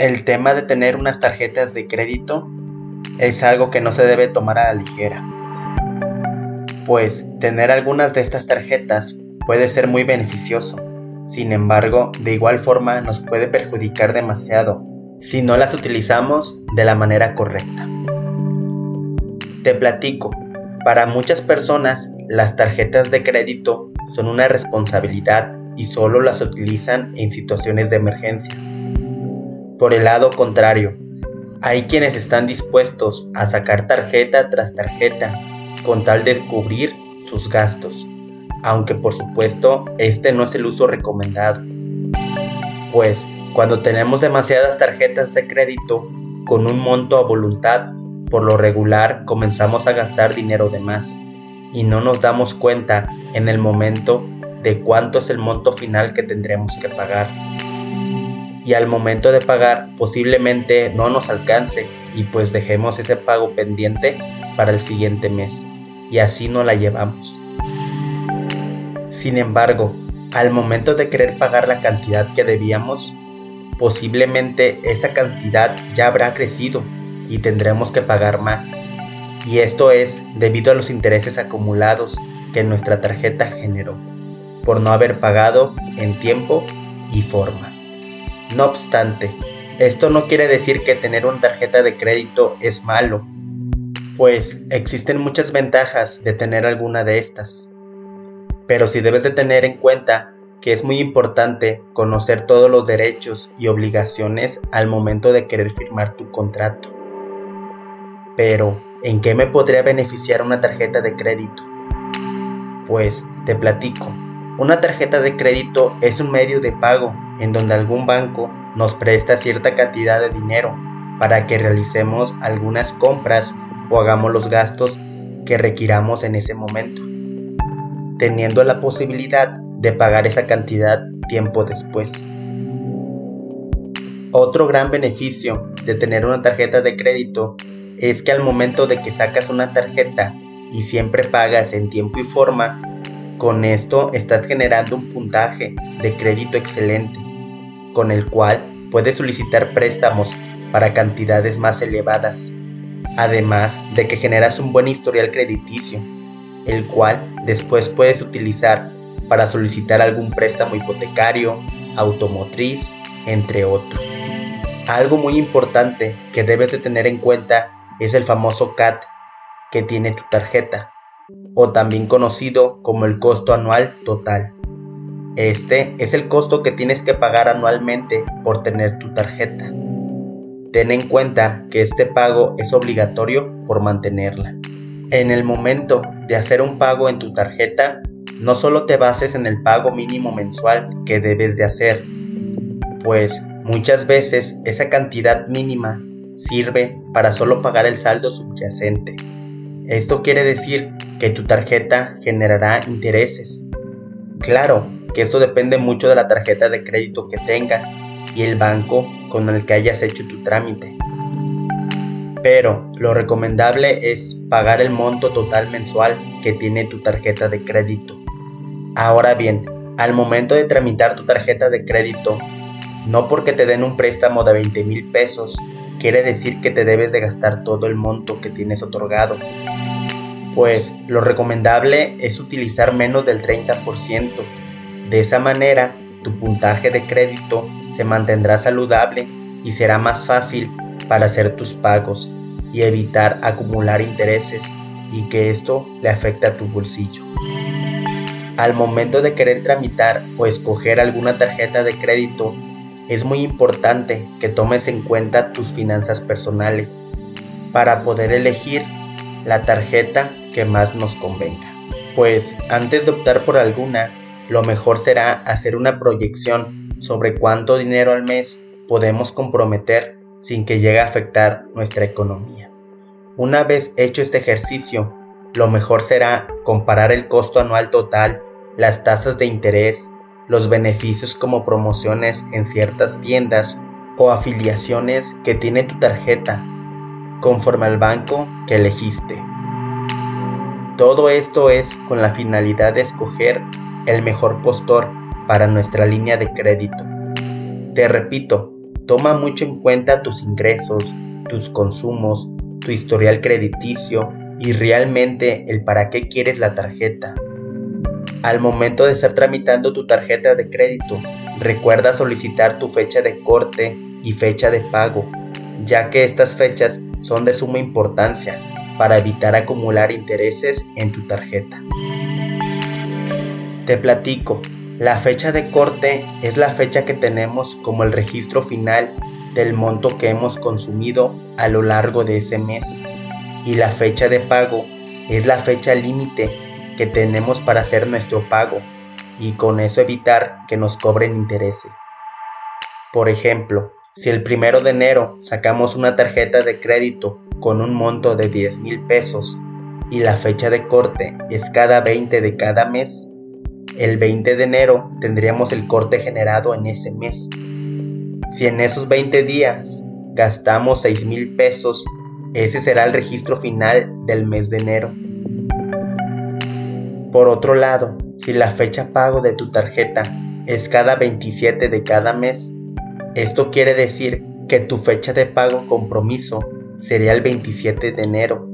El tema de tener unas tarjetas de crédito es algo que no se debe tomar a la ligera, pues tener algunas de estas tarjetas puede ser muy beneficioso, sin embargo, de igual forma nos puede perjudicar demasiado si no las utilizamos de la manera correcta. Te platico, para muchas personas las tarjetas de crédito son una responsabilidad y solo las utilizan en situaciones de emergencia. Por el lado contrario, hay quienes están dispuestos a sacar tarjeta tras tarjeta con tal de cubrir sus gastos, aunque por supuesto este no es el uso recomendado. Pues cuando tenemos demasiadas tarjetas de crédito con un monto a voluntad, por lo regular comenzamos a gastar dinero de más y no nos damos cuenta en el momento de cuánto es el monto final que tendremos que pagar y al momento de pagar posiblemente no nos alcance y pues dejemos ese pago pendiente para el siguiente mes y así no la llevamos. Sin embargo, al momento de querer pagar la cantidad que debíamos, posiblemente esa cantidad ya habrá crecido y tendremos que pagar más. Y esto es debido a los intereses acumulados que nuestra tarjeta generó, por no haber pagado en tiempo y forma. No obstante, esto no quiere decir que tener una tarjeta de crédito es malo, pues existen muchas ventajas de tener alguna de estas. Pero si debes de tener en cuenta que es muy importante conocer todos los derechos y obligaciones al momento de querer firmar tu contrato. Pero, ¿en qué me podría beneficiar una tarjeta de crédito? Pues te platico. Una tarjeta de crédito es un medio de pago en donde algún banco nos presta cierta cantidad de dinero para que realicemos algunas compras o hagamos los gastos que requiramos en ese momento, teniendo la posibilidad de pagar esa cantidad tiempo después. Otro gran beneficio de tener una tarjeta de crédito es que al momento de que sacas una tarjeta y siempre pagas en tiempo y forma, con esto estás generando un puntaje de crédito excelente, con el cual puedes solicitar préstamos para cantidades más elevadas, además de que generas un buen historial crediticio, el cual después puedes utilizar para solicitar algún préstamo hipotecario, automotriz, entre otros. Algo muy importante que debes de tener en cuenta es el famoso CAT que tiene tu tarjeta, o también conocido como el costo anual total. Este es el costo que tienes que pagar anualmente por tener tu tarjeta. Ten en cuenta que este pago es obligatorio por mantenerla. En el momento de hacer un pago en tu tarjeta, no solo te bases en el pago mínimo mensual que debes de hacer, pues muchas veces esa cantidad mínima sirve para solo pagar el saldo subyacente. Esto quiere decir que tu tarjeta generará intereses. Claro que esto depende mucho de la tarjeta de crédito que tengas y el banco con el que hayas hecho tu trámite. Pero lo recomendable es pagar el monto total mensual que tiene tu tarjeta de crédito. Ahora bien, al momento de tramitar tu tarjeta de crédito, no porque te den un préstamo de 20 mil pesos, quiere decir que te debes de gastar todo el monto que tienes otorgado. Pues lo recomendable es utilizar menos del 30%. De esa manera, tu puntaje de crédito se mantendrá saludable y será más fácil para hacer tus pagos y evitar acumular intereses y que esto le afecte a tu bolsillo. Al momento de querer tramitar o escoger alguna tarjeta de crédito, es muy importante que tomes en cuenta tus finanzas personales para poder elegir la tarjeta que más nos convenga. Pues antes de optar por alguna, lo mejor será hacer una proyección sobre cuánto dinero al mes podemos comprometer sin que llegue a afectar nuestra economía. Una vez hecho este ejercicio, lo mejor será comparar el costo anual total las tasas de interés, los beneficios como promociones en ciertas tiendas o afiliaciones que tiene tu tarjeta, conforme al banco que elegiste. Todo esto es con la finalidad de escoger el mejor postor para nuestra línea de crédito. Te repito, toma mucho en cuenta tus ingresos, tus consumos, tu historial crediticio y realmente el para qué quieres la tarjeta. Al momento de estar tramitando tu tarjeta de crédito, recuerda solicitar tu fecha de corte y fecha de pago, ya que estas fechas son de suma importancia para evitar acumular intereses en tu tarjeta. Te platico, la fecha de corte es la fecha que tenemos como el registro final del monto que hemos consumido a lo largo de ese mes y la fecha de pago es la fecha límite que tenemos para hacer nuestro pago y con eso evitar que nos cobren intereses. Por ejemplo, si el primero de enero sacamos una tarjeta de crédito con un monto de 10 mil pesos y la fecha de corte es cada 20 de cada mes, el 20 de enero tendríamos el corte generado en ese mes. Si en esos 20 días gastamos 6 mil pesos, ese será el registro final del mes de enero. Por otro lado, si la fecha pago de tu tarjeta es cada 27 de cada mes, esto quiere decir que tu fecha de pago compromiso sería el 27 de enero.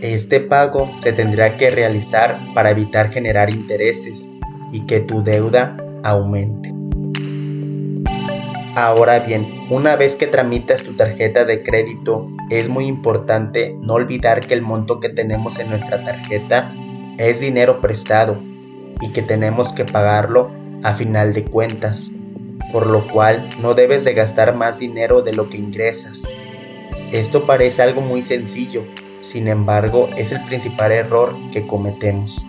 Este pago se tendrá que realizar para evitar generar intereses y que tu deuda aumente. Ahora bien, una vez que tramitas tu tarjeta de crédito, es muy importante no olvidar que el monto que tenemos en nuestra tarjeta es dinero prestado y que tenemos que pagarlo a final de cuentas, por lo cual no debes de gastar más dinero de lo que ingresas. Esto parece algo muy sencillo, sin embargo es el principal error que cometemos.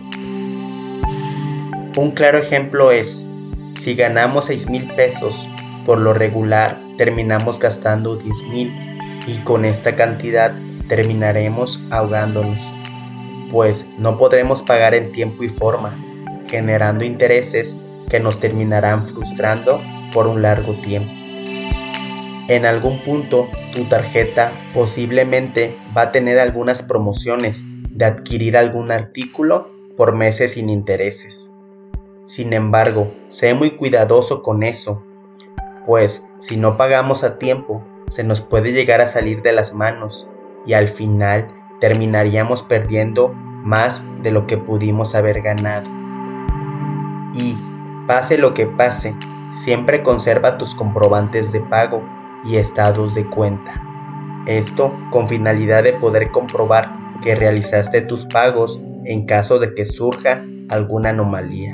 Un claro ejemplo es, si ganamos 6 mil pesos, por lo regular terminamos gastando 10 mil y con esta cantidad terminaremos ahogándonos, pues no podremos pagar en tiempo y forma, generando intereses que nos terminarán frustrando por un largo tiempo. En algún punto tu tarjeta posiblemente va a tener algunas promociones de adquirir algún artículo por meses sin intereses. Sin embargo, sé muy cuidadoso con eso, pues si no pagamos a tiempo, se nos puede llegar a salir de las manos y al final terminaríamos perdiendo más de lo que pudimos haber ganado. Y, pase lo que pase, siempre conserva tus comprobantes de pago y estados de cuenta. Esto con finalidad de poder comprobar que realizaste tus pagos en caso de que surja alguna anomalía.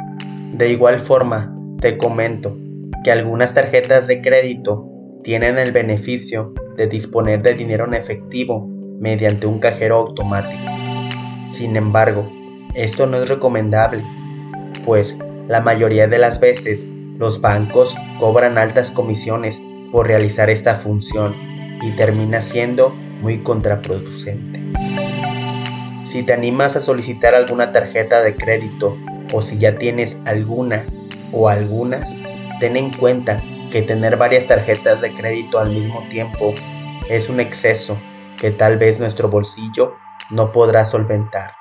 De igual forma, te comento que algunas tarjetas de crédito tienen el beneficio de disponer de dinero en efectivo mediante un cajero automático. Sin embargo, esto no es recomendable, pues la mayoría de las veces los bancos cobran altas comisiones por realizar esta función y termina siendo muy contraproducente. Si te animas a solicitar alguna tarjeta de crédito o si ya tienes alguna o algunas, ten en cuenta que tener varias tarjetas de crédito al mismo tiempo es un exceso que tal vez nuestro bolsillo no podrá solventar,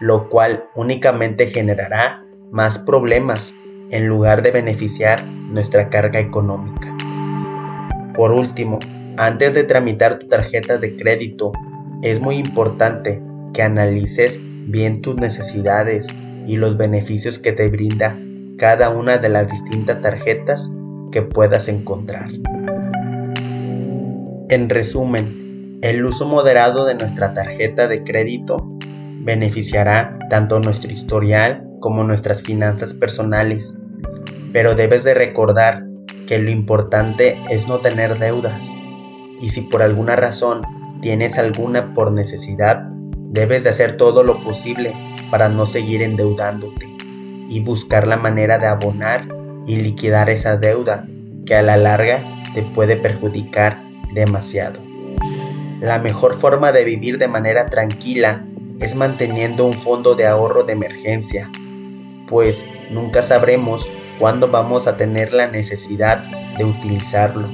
lo cual únicamente generará más problemas en lugar de beneficiar nuestra carga económica. Por último, antes de tramitar tu tarjeta de crédito, es muy importante que analices bien tus necesidades y los beneficios que te brinda cada una de las distintas tarjetas que puedas encontrar. En resumen, el uso moderado de nuestra tarjeta de crédito beneficiará tanto nuestro historial como nuestras finanzas personales, pero debes de recordar que lo importante es no tener deudas y si por alguna razón tienes alguna por necesidad, debes de hacer todo lo posible para no seguir endeudándote y buscar la manera de abonar y liquidar esa deuda que a la larga te puede perjudicar demasiado. La mejor forma de vivir de manera tranquila es manteniendo un fondo de ahorro de emergencia, pues nunca sabremos cuándo vamos a tener la necesidad de utilizarlo.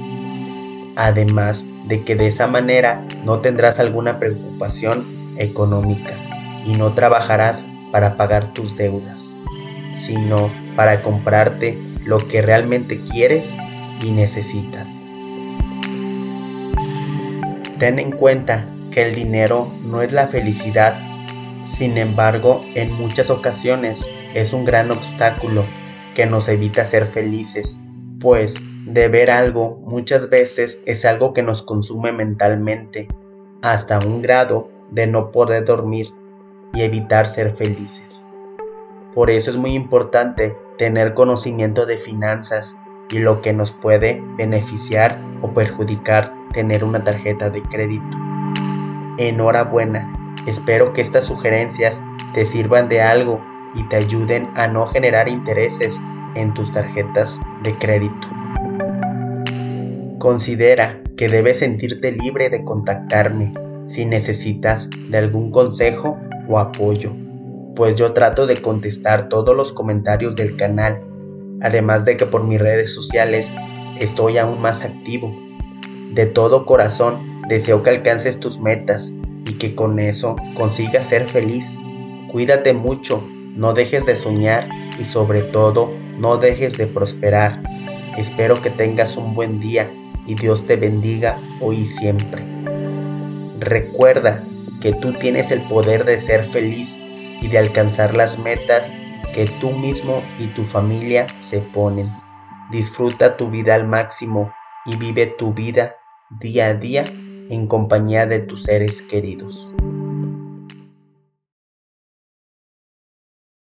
Además de que de esa manera no tendrás alguna preocupación económica y no trabajarás para pagar tus deudas, sino para comprarte lo que realmente quieres y necesitas. Ten en cuenta que el dinero no es la felicidad, sin embargo, en muchas ocasiones es un gran obstáculo que nos evita ser felices, pues de ver algo muchas veces es algo que nos consume mentalmente, hasta un grado de no poder dormir y evitar ser felices. Por eso es muy importante tener conocimiento de finanzas y lo que nos puede beneficiar o perjudicar tener una tarjeta de crédito. Enhorabuena, espero que estas sugerencias te sirvan de algo y te ayuden a no generar intereses en tus tarjetas de crédito. Considera que debes sentirte libre de contactarme si necesitas de algún consejo o apoyo, pues yo trato de contestar todos los comentarios del canal, además de que por mis redes sociales estoy aún más activo. De todo corazón deseo que alcances tus metas y que con eso consigas ser feliz. Cuídate mucho, no dejes de soñar y sobre todo no dejes de prosperar. Espero que tengas un buen día y Dios te bendiga hoy y siempre. Recuerda que tú tienes el poder de ser feliz y de alcanzar las metas que tú mismo y tu familia se ponen. Disfruta tu vida al máximo y vive tu vida día a día en compañía de tus seres queridos.